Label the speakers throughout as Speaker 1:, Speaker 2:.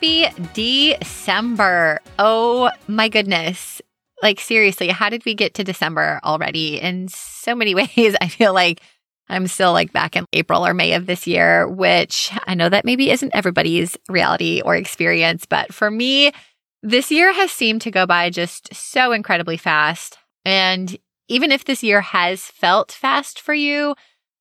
Speaker 1: Happy December. Oh my goodness. Like, seriously, how did we get to December already? In so many ways, I feel like I'm still like back in April or May of this year, which I know that maybe isn't everybody's reality or experience. But for me, this year has seemed to go by just so incredibly fast. And even if this year has felt fast for you,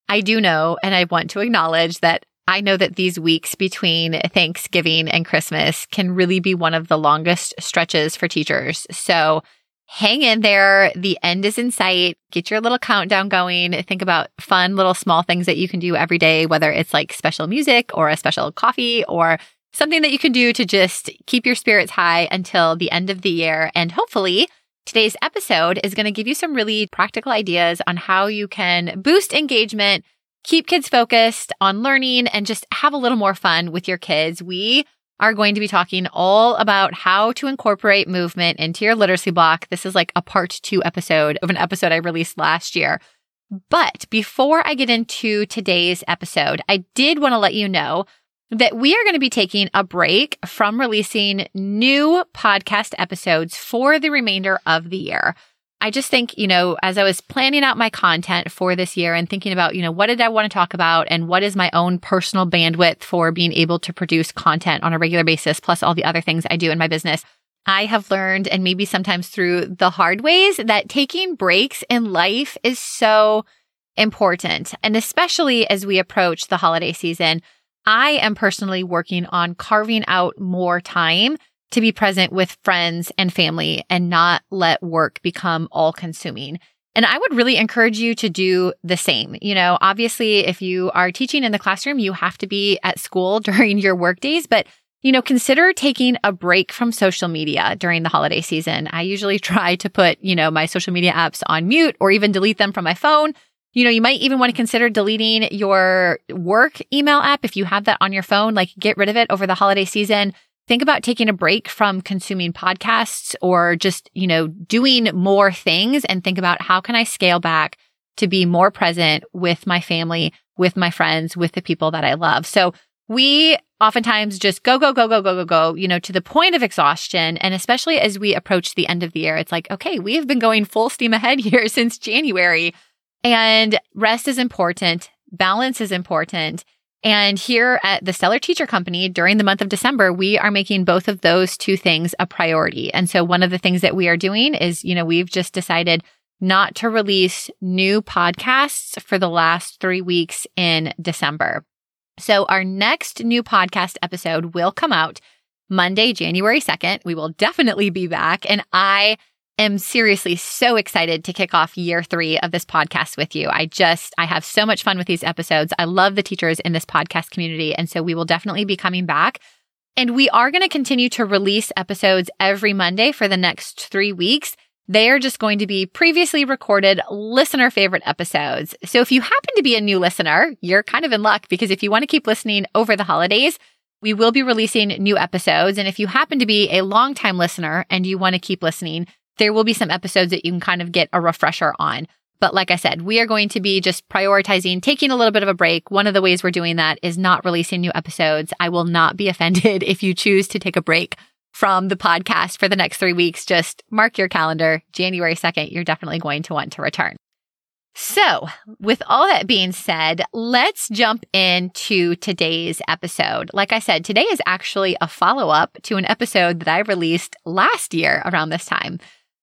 Speaker 1: I do know and I want to acknowledge that I know that these weeks between Thanksgiving and Christmas can really be one of the longest stretches for teachers. So hang in there. The end is in sight. Get your little countdown going. Think about fun little small things that you can do every day, whether it's like special music or a special coffee or something that you can do to just keep your spirits high until the end of the year. And hopefully, today's episode is going to give you some really practical ideas on how you can boost engagement keep kids focused on learning and just have a little more fun with your kids. We are going to be talking all about how to incorporate movement into your literacy block. This is like a part two episode of an episode I released last year. But before I get into today's episode, I did want to let you know that we are going to be taking a break from releasing new podcast episodes for the remainder of the year. I just think, you know, as I was planning out my content for this year and thinking about, you know, what did I want to talk about and what is my own personal bandwidth for being able to produce content on a regular basis, plus all the other things I do in my business. I have learned, and maybe sometimes through the hard ways, that taking breaks in life is so important. And especially as we approach the holiday season, I am personally working on carving out more time to be present with friends and family and not let work become all consuming. And I would really encourage you to do the same. You know, obviously, if you are teaching in the classroom, you have to be at school during your work days, but you know, consider taking a break from social media during the holiday season. I usually try to put, you know, my social media apps on mute or even delete them from my phone. You know, you might even want to consider deleting your work email app if you have that on your phone, like get rid of it over the holiday season think about taking a break from consuming podcasts or just, you know, doing more things and think about how can I scale back to be more present with my family, with my friends, with the people that I love. So we oftentimes just go, go, go, go, go, go, go, you know, to the point of exhaustion. And especially as we approach the end of the year, it's like, okay, we have been going full steam ahead here since January and rest is important. Balance is important. And here at the Stellar Teacher Company during the month of December, we are making both of those two things a priority. And so one of the things that we are doing is, you know, we've just decided not to release new podcasts for the last three weeks in December. So, our next new podcast episode will come out Monday, January 2nd. We will definitely be back. And I am seriously so excited to kick off year three of this podcast with you. I just, I have so much fun with these episodes. I love the teachers in this podcast community. And so we will definitely be coming back. And we are going to continue to release episodes every Monday for the next three weeks. They are just going to be previously recorded listener favorite episodes. So if you happen to be a new listener, you're kind of in luck because if you want to keep listening over the holidays, we will be releasing new episodes. And if you happen to be a longtime listener and you want to keep listening, there will be some episodes that you can kind of get a refresher on. But like I said, we are going to be just prioritizing taking a little bit of a break. One of the ways we're doing that is not releasing new episodes. I will not be offended if you choose to take a break from the podcast for the next three weeks. Just mark your calendar. January 2nd, you're definitely going to want to return. So, with all that being said, let's jump into today's episode. Like I said, today is actually a follow up to an episode that I released last year around this time.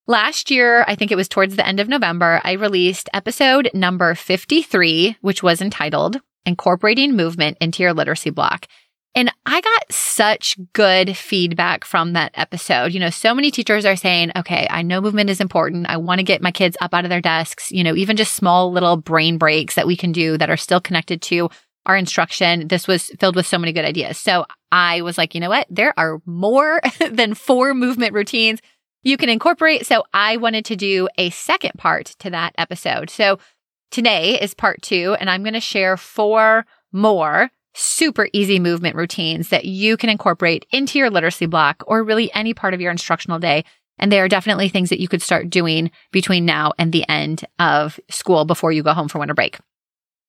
Speaker 1: Last year, I think it was towards the end of November, I released episode number 53, which was entitled Incorporating Movement into Your Literacy Block. And I got such good feedback from that episode. You know, so many teachers are saying, okay, I know movement is important. I want to get my kids up out of their desks, you know, even just small little brain breaks that we can do that are still connected to our instruction. This was filled with so many good ideas. So I was like, you know what? There are more than four movement routines you can incorporate. So I wanted to do a second part to that episode. So today is part two, and I'm going to share four more super easy movement routines that you can incorporate into your literacy block or really any part of your instructional day. And they are definitely things that you could start doing between now and the end of school before you go home for winter break.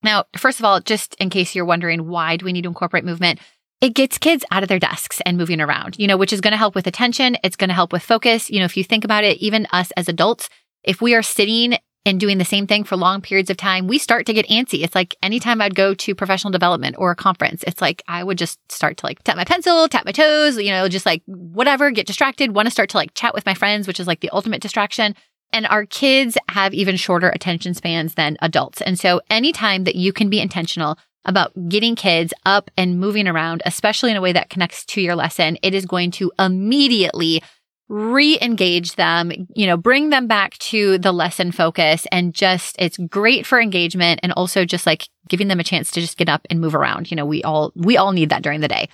Speaker 1: Now, first of all, just in case you're wondering why do we need to incorporate movement? It gets kids out of their desks and moving around, you know, which is going to help with attention. It's going to help with focus. You know, if you think about it, even us as adults, if we are sitting and doing the same thing for long periods of time, we start to get antsy. It's like anytime I'd go to professional development or a conference, it's like I would just start to like tap my pencil, tap my toes, you know, just like whatever, get distracted, want to start to like chat with my friends, which is like the ultimate distraction. And our kids have even shorter attention spans than adults. And so anytime that you can be intentional about getting kids up and moving around, especially in a way that connects to your lesson, it is going to immediately re-engage them, you know, bring them back to the lesson focus and just it's great for engagement and also just like giving them a chance to just get up and move around. You know, we all we all need that during the day.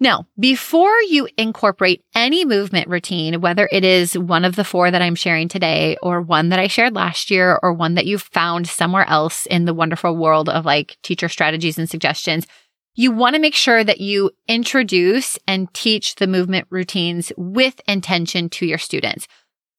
Speaker 1: Now, before you incorporate any movement routine, whether it is one of the four that I'm sharing today or one that I shared last year or one that you found somewhere else in the wonderful world of like teacher strategies and suggestions, you want to make sure that you introduce and teach the movement routines with intention to your students.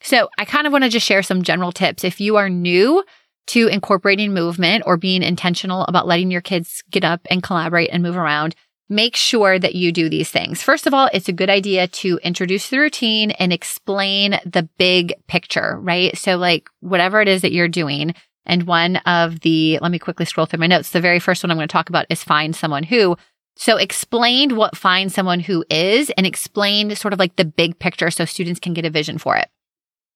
Speaker 1: So I kind of want to just share some general tips. If you are new to incorporating movement or being intentional about letting your kids get up and collaborate and move around, make sure that you do these things. First of all, it's a good idea to introduce the routine and explain the big picture, right? So like whatever it is that you're doing. And one of the, let me quickly scroll through my notes. The very first one I'm going to talk about is find someone who. So explain what find someone who is and explain sort of like the big picture so students can get a vision for it.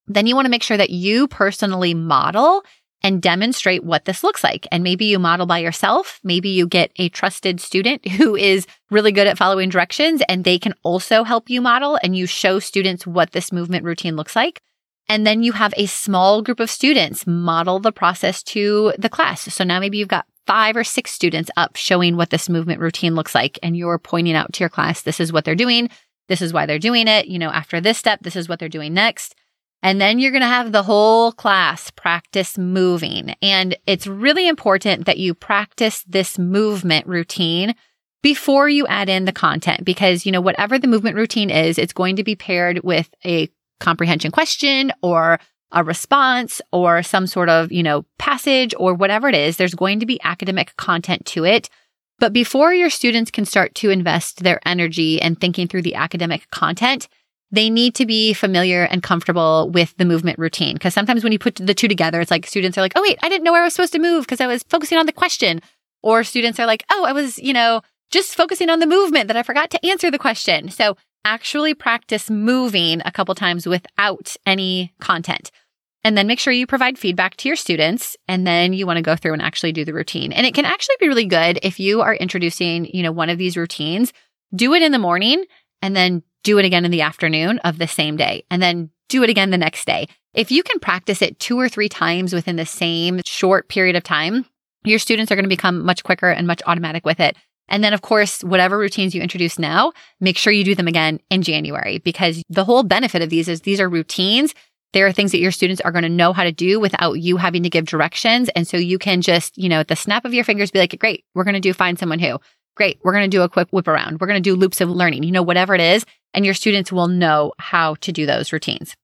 Speaker 1: Then you want to make sure that you personally model and demonstrate what this looks like. And maybe you model by yourself. Maybe you get a trusted student who is really good at following directions and they can also help you model and you show students what this movement routine looks like. And then you have a small group of students model the process to the class. So now maybe you've got five or six students up showing what this movement routine looks like. And you're pointing out to your class, this is what they're doing. This is why they're doing it. You know, after this step, this is what they're doing next. And then you're going to have the whole class practice moving. And it's really important that you practice this movement routine before you add in the content because, you know, whatever the movement routine is, it's going to be paired with a comprehension question or a response or some sort of, you know, passage or whatever it is. There's going to be academic content to it. But before your students can start to invest their energy and thinking through the academic content, they need to be familiar and comfortable with the movement routine. Cause sometimes when you put the two together, it's like students are like, Oh, wait, I didn't know where I was supposed to move because I was focusing on the question. Or students are like, Oh, I was, you know, just focusing on the movement that I forgot to answer the question. So actually practice moving a couple times without any content. And then make sure you provide feedback to your students. And then you want to go through and actually do the routine. And it can actually be really good if you are introducing, you know, one of these routines, do it in the morning and then do it again in the afternoon of the same day and then do it again the next day. If you can practice it two or three times within the same short period of time, your students are going to become much quicker and much automatic with it. And then, of course, whatever routines you introduce now, make sure you do them again in January because the whole benefit of these is these are routines. There are things that your students are going to know how to do without you having to give directions. And so you can just, you know, at the snap of your fingers, be like, great, we're going to do find someone who. Great, we're going to do a quick whip around. We're going to do loops of learning, you know, whatever it is. And your students will know how to do those routines.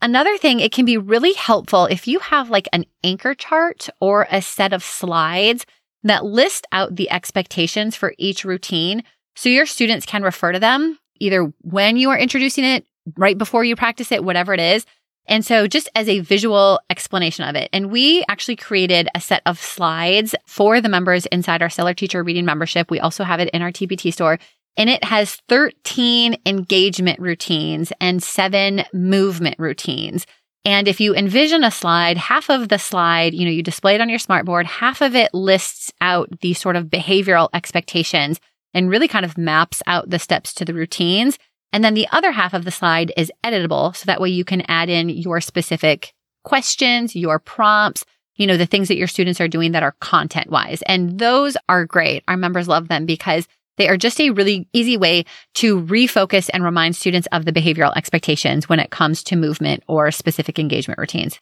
Speaker 1: Another thing, it can be really helpful if you have like an anchor chart or a set of slides that list out the expectations for each routine so your students can refer to them either when you are introducing it, right before you practice it, whatever it is. And so just as a visual explanation of it. And we actually created a set of slides for the members inside our Stellar Teacher Reading membership. We also have it in our TPT store and it has 13 engagement routines and seven movement routines. And if you envision a slide, half of the slide, you know, you display it on your smartboard, half of it lists out the sort of behavioral expectations and really kind of maps out the steps to the routines. And then the other half of the slide is editable. So that way you can add in your specific questions, your prompts, you know, the things that your students are doing that are content wise. And those are great. Our members love them because they are just a really easy way to refocus and remind students of the behavioral expectations when it comes to movement or specific engagement routines.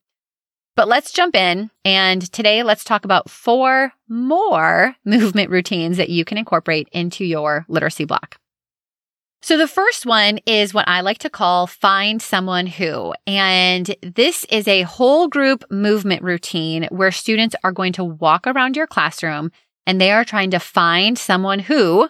Speaker 1: But let's jump in. And today let's talk about four more movement routines that you can incorporate into your literacy block. So the first one is what I like to call find someone who. And this is a whole group movement routine where students are going to walk around your classroom and they are trying to find someone who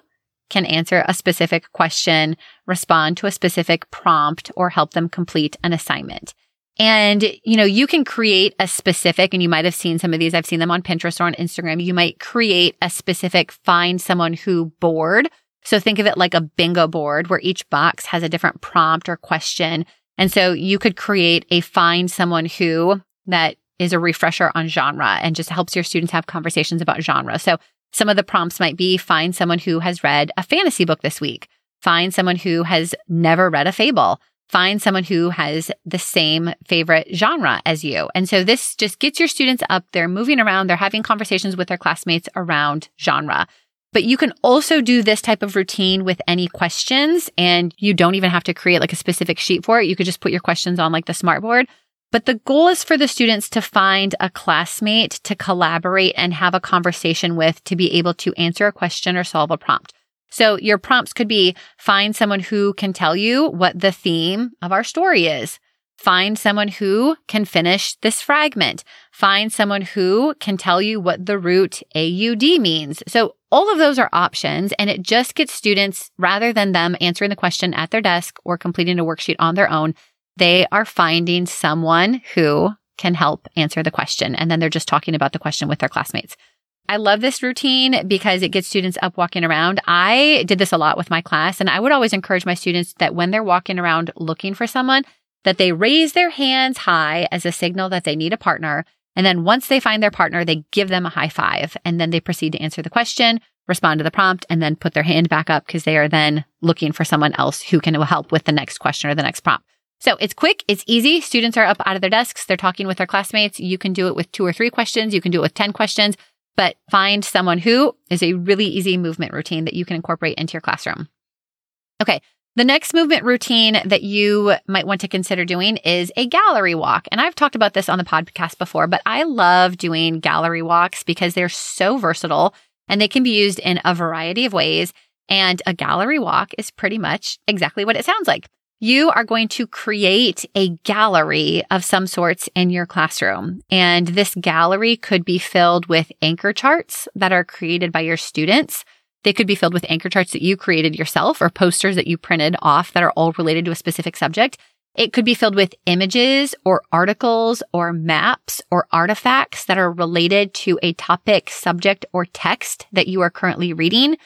Speaker 1: can answer a specific question, respond to a specific prompt, or help them complete an assignment. And, you know, you can create a specific, and you might have seen some of these. I've seen them on Pinterest or on Instagram. You might create a specific find someone who board. So think of it like a bingo board where each box has a different prompt or question. And so you could create a find someone who that is a refresher on genre and just helps your students have conversations about genre. So some of the prompts might be find someone who has read a fantasy book this week, find someone who has never read a fable, find someone who has the same favorite genre as you. And so this just gets your students up, they're moving around, they're having conversations with their classmates around genre. But you can also do this type of routine with any questions and you don't even have to create like a specific sheet for it. You could just put your questions on like the smartboard. But the goal is for the students to find a classmate to collaborate and have a conversation with to be able to answer a question or solve a prompt. So your prompts could be find someone who can tell you what the theme of our story is. Find someone who can finish this fragment. Find someone who can tell you what the root AUD means. So all of those are options and it just gets students rather than them answering the question at their desk or completing a worksheet on their own they are finding someone who can help answer the question. And then they're just talking about the question with their classmates. I love this routine because it gets students up walking around. I did this a lot with my class and I would always encourage my students that when they're walking around looking for someone, that they raise their hands high as a signal that they need a partner. And then once they find their partner, they give them a high five and then they proceed to answer the question, respond to the prompt, and then put their hand back up because they are then looking for someone else who can help with the next question or the next prompt. So it's quick, it's easy. Students are up out of their desks, they're talking with their classmates. You can do it with two or three questions, you can do it with 10 questions, but find someone who is a really easy movement routine that you can incorporate into your classroom. Okay. The next movement routine that you might want to consider doing is a gallery walk. And I've talked about this on the podcast before, but I love doing gallery walks because they're so versatile and they can be used in a variety of ways. And a gallery walk is pretty much exactly what it sounds like you are going to create a gallery of some sorts in your classroom. And this gallery could be filled with anchor charts that are created by your students. They could be filled with anchor charts that you created yourself or posters that you printed off that are all related to a specific subject. It could be filled with images or articles or maps or artifacts that are related to a topic, subject, or text that you are currently reading.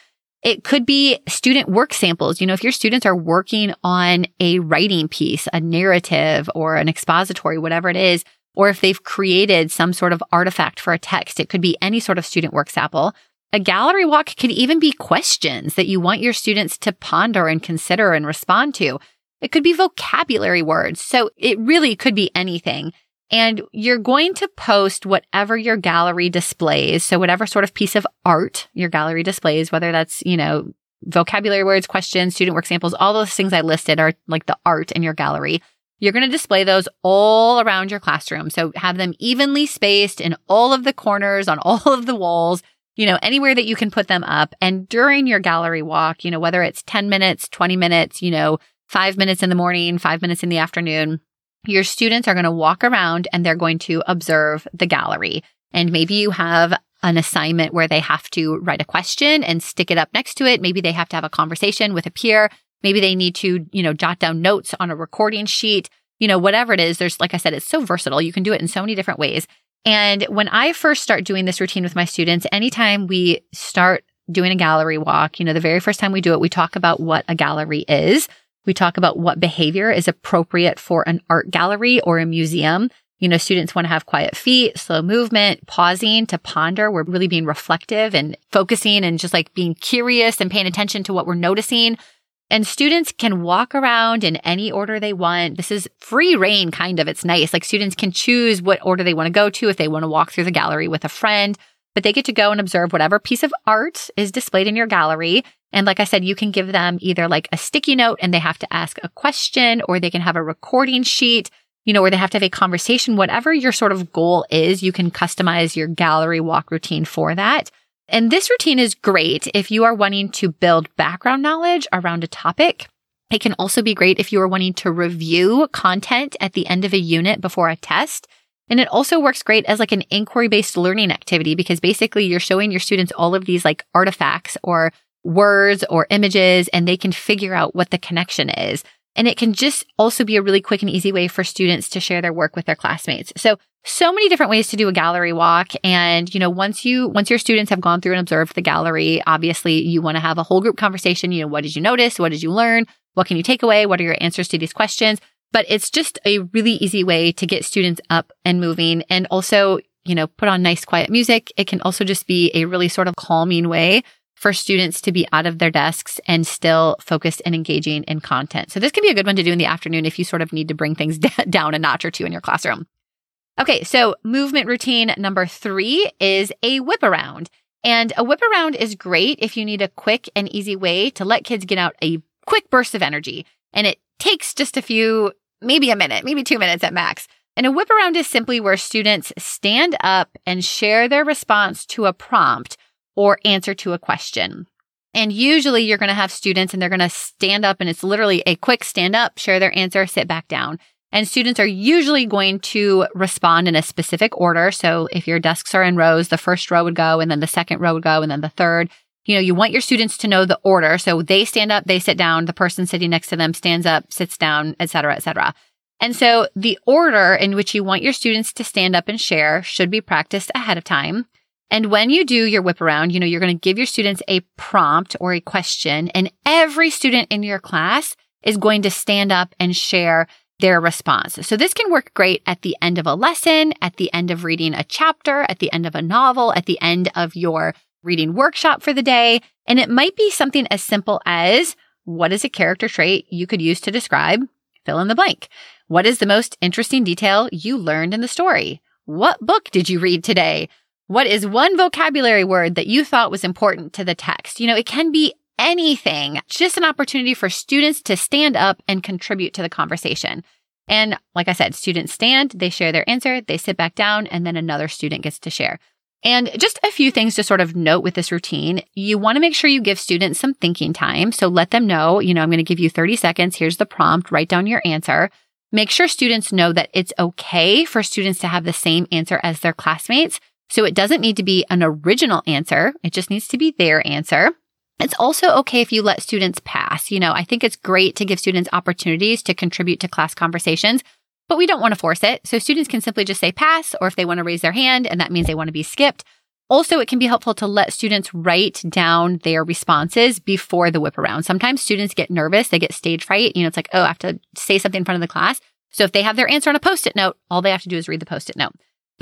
Speaker 1: It could be student work samples. You know, if your students are working on a writing piece, a narrative or an expository, whatever it is, or if they've created some sort of artifact for a text. It could be any sort of student work sample. A gallery walk could even be questions that you want your students to ponder and consider and respond to. It could be vocabulary words. So it really could be anything. And you're going to post whatever your gallery displays. So whatever sort of piece of art your gallery displays, whether that's, you know, vocabulary words, questions, student work samples, all those things I listed are like the art in your gallery. You're going to display those all around your classroom. So have them evenly spaced in all of the corners, on all of the walls, you know, anywhere that you can put them up. And during your gallery walk, you know, whether it's 10 minutes, 20 minutes, you know, five minutes in the morning, five minutes in the afternoon, your students are going to walk around and they're going to observe the gallery. And maybe you have an assignment where they have to write a question and stick it up next to it. Maybe they have to have a conversation with a peer. Maybe they need to, you know, jot down notes on a recording sheet, you know, whatever it is. There's, like I said, it's so versatile. You can do it in so many different ways. And when I first start doing this routine with my students, anytime we start doing a gallery walk, you know, the very first time we do it, we talk about what a gallery is. We talk about what behavior is appropriate for an art gallery or a museum. You know, students want to have quiet feet, slow movement, pausing to ponder. We're really being reflective and focusing and just like being curious and paying attention to what we're noticing. And students can walk around in any order they want. This is free reign, kind of. It's nice. Like students can choose what order they want to go to if they want to walk through the gallery with a friend, but they get to go and observe whatever piece of art is displayed in your gallery. And like I said, you can give them either like a sticky note and they have to ask a question or they can have a recording sheet, you know, where they have to have a conversation. Whatever your sort of goal is, you can customize your gallery walk routine for that. And this routine is great if you are wanting to build background knowledge around a topic. It can also be great if you are wanting to review content at the end of a unit before a test. And it also works great as like an inquiry based learning activity because basically you're showing your students all of these like artifacts or words or images and they can figure out what the connection is. And it can just also be a really quick and easy way for students to share their work with their classmates. So, so many different ways to do a gallery walk. And, you know, once you, once your students have gone through and observed the gallery, obviously you want to have a whole group conversation. You know, what did you notice? What did you learn? What can you take away? What are your answers to these questions? But it's just a really easy way to get students up and moving and also, you know, put on nice quiet music. It can also just be a really sort of calming way for students to be out of their desks and still focused and engaging in content. So this can be a good one to do in the afternoon if you sort of need to bring things down a notch or two in your classroom. Okay, so movement routine number three is a whip around. And a whip around is great if you need a quick and easy way to let kids get out a quick burst of energy. And it takes just a few, maybe a minute, maybe two minutes at max. And a whip around is simply where students stand up and share their response to a prompt or answer to a question. And usually you're going to have students and they're going to stand up and it's literally a quick stand up, share their answer, sit back down. And students are usually going to respond in a specific order. So if your desks are in rows, the first row would go and then the second row would go and then the third. You know, you want your students to know the order. So they stand up, they sit down, the person sitting next to them stands up, sits down, et cetera, et cetera. And so the order in which you want your students to stand up and share should be practiced ahead of time. And when you do your whip around, you know, you're going to give your students a prompt or a question and every student in your class is going to stand up and share their response. So this can work great at the end of a lesson, at the end of reading a chapter, at the end of a novel, at the end of your reading workshop for the day. And it might be something as simple as what is a character trait you could use to describe fill in the blank? What is the most interesting detail you learned in the story? What book did you read today? What is one vocabulary word that you thought was important to the text? You know, it can be anything, just an opportunity for students to stand up and contribute to the conversation. And like I said, students stand, they share their answer, they sit back down, and then another student gets to share. And just a few things to sort of note with this routine. You want to make sure you give students some thinking time. So let them know, you know, I'm going to give you 30 seconds. Here's the prompt. Write down your answer. Make sure students know that it's okay for students to have the same answer as their classmates. So it doesn't need to be an original answer. It just needs to be their answer. It's also okay if you let students pass. You know, I think it's great to give students opportunities to contribute to class conversations, but we don't want to force it. So students can simply just say pass, or if they want to raise their hand and that means they want to be skipped. Also, it can be helpful to let students write down their responses before the whip around. Sometimes students get nervous. They get stage fright. You know, it's like, oh, I have to say something in front of the class. So if they have their answer on a post it note, all they have to do is read the post it note.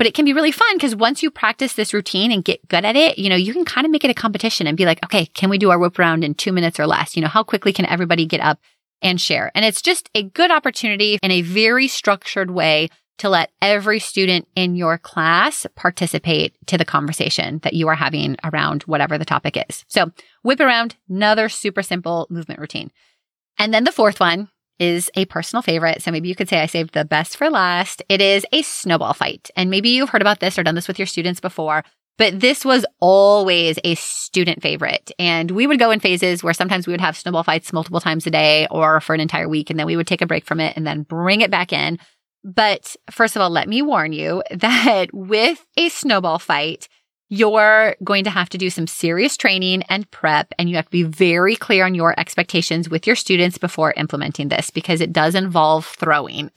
Speaker 1: But it can be really fun because once you practice this routine and get good at it, you know, you can kind of make it a competition and be like, okay, can we do our whip around in two minutes or less? You know, how quickly can everybody get up and share? And it's just a good opportunity in a very structured way to let every student in your class participate to the conversation that you are having around whatever the topic is. So whip around, another super simple movement routine. And then the fourth one is a personal favorite. So maybe you could say I saved the best for last. It is a snowball fight. And maybe you've heard about this or done this with your students before, but this was always a student favorite. And we would go in phases where sometimes we would have snowball fights multiple times a day or for an entire week. And then we would take a break from it and then bring it back in. But first of all, let me warn you that with a snowball fight, you're going to have to do some serious training and prep, and you have to be very clear on your expectations with your students before implementing this because it does involve throwing.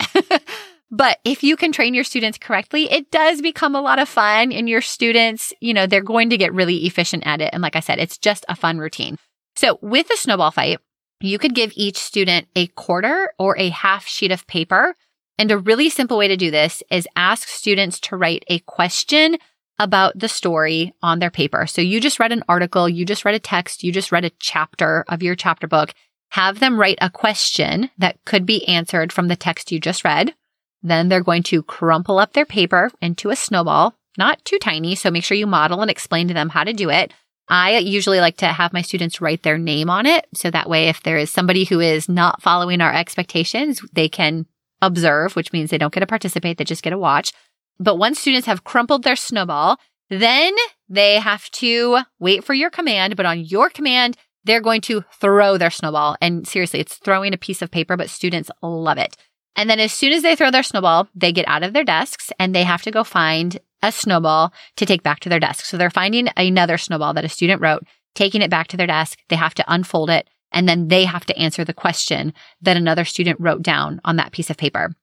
Speaker 1: but if you can train your students correctly, it does become a lot of fun, and your students, you know, they're going to get really efficient at it. And like I said, it's just a fun routine. So with a snowball fight, you could give each student a quarter or a half sheet of paper. And a really simple way to do this is ask students to write a question about the story on their paper. So you just read an article, you just read a text, you just read a chapter of your chapter book. Have them write a question that could be answered from the text you just read. Then they're going to crumple up their paper into a snowball, not too tiny. So make sure you model and explain to them how to do it. I usually like to have my students write their name on it. So that way, if there is somebody who is not following our expectations, they can observe, which means they don't get to participate. They just get to watch. But once students have crumpled their snowball, then they have to wait for your command. But on your command, they're going to throw their snowball. And seriously, it's throwing a piece of paper, but students love it. And then as soon as they throw their snowball, they get out of their desks and they have to go find a snowball to take back to their desk. So they're finding another snowball that a student wrote, taking it back to their desk. They have to unfold it and then they have to answer the question that another student wrote down on that piece of paper.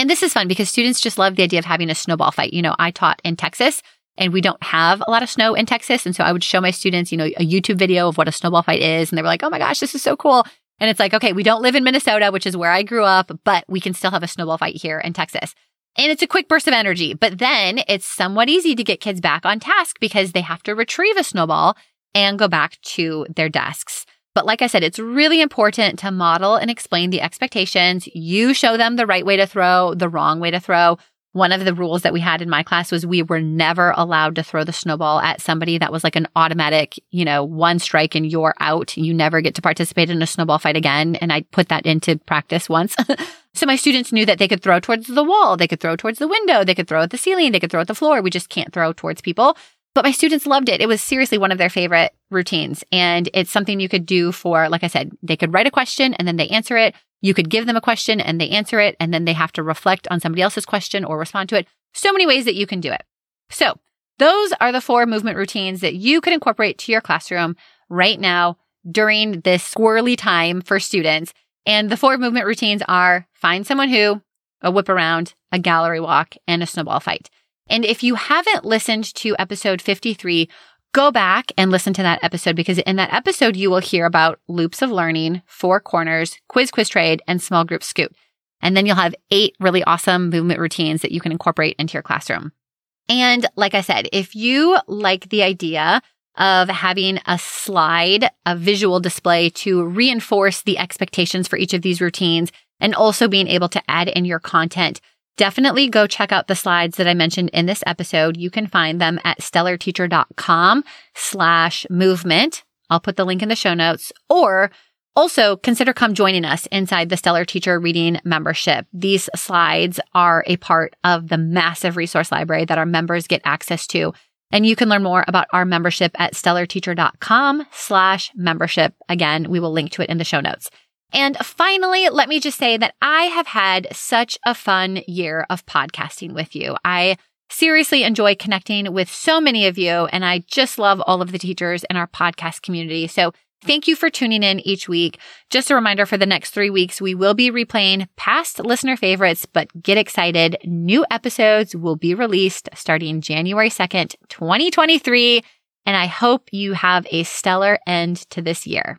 Speaker 1: And this is fun because students just love the idea of having a snowball fight. You know, I taught in Texas and we don't have a lot of snow in Texas. And so I would show my students, you know, a YouTube video of what a snowball fight is. And they were like, oh my gosh, this is so cool. And it's like, okay, we don't live in Minnesota, which is where I grew up, but we can still have a snowball fight here in Texas. And it's a quick burst of energy, but then it's somewhat easy to get kids back on task because they have to retrieve a snowball and go back to their desks. But like I said, it's really important to model and explain the expectations. You show them the right way to throw, the wrong way to throw. One of the rules that we had in my class was we were never allowed to throw the snowball at somebody that was like an automatic, you know, one strike and you're out. You never get to participate in a snowball fight again. And I put that into practice once. so my students knew that they could throw towards the wall. They could throw towards the window. They could throw at the ceiling. They could throw at the floor. We just can't throw towards people. But my students loved it. It was seriously one of their favorite routines. And it's something you could do for, like I said, they could write a question and then they answer it. You could give them a question and they answer it. And then they have to reflect on somebody else's question or respond to it. So many ways that you can do it. So those are the four movement routines that you could incorporate to your classroom right now during this squirrely time for students. And the four movement routines are find someone who, a whip around, a gallery walk, and a snowball fight. And if you haven't listened to episode 53, go back and listen to that episode because in that episode, you will hear about loops of learning, four corners, quiz, quiz trade, and small group scoot. And then you'll have eight really awesome movement routines that you can incorporate into your classroom. And like I said, if you like the idea of having a slide, a visual display to reinforce the expectations for each of these routines and also being able to add in your content, definitely go check out the slides that I mentioned in this episode. You can find them at stellarteacher.com slash movement. I'll put the link in the show notes or also consider come joining us inside the Stellar Teacher Reading membership. These slides are a part of the massive resource library that our members get access to. And you can learn more about our membership at stellarteacher.com slash membership. Again, we will link to it in the show notes. And finally, let me just say that I have had such a fun year of podcasting with you. I seriously enjoy connecting with so many of you, and I just love all of the teachers in our podcast community. So Thank you for tuning in each week. Just a reminder for the next three weeks, we will be replaying past listener favorites, but get excited. New episodes will be released starting January 2nd, 2023. And I hope you have a stellar end to this year.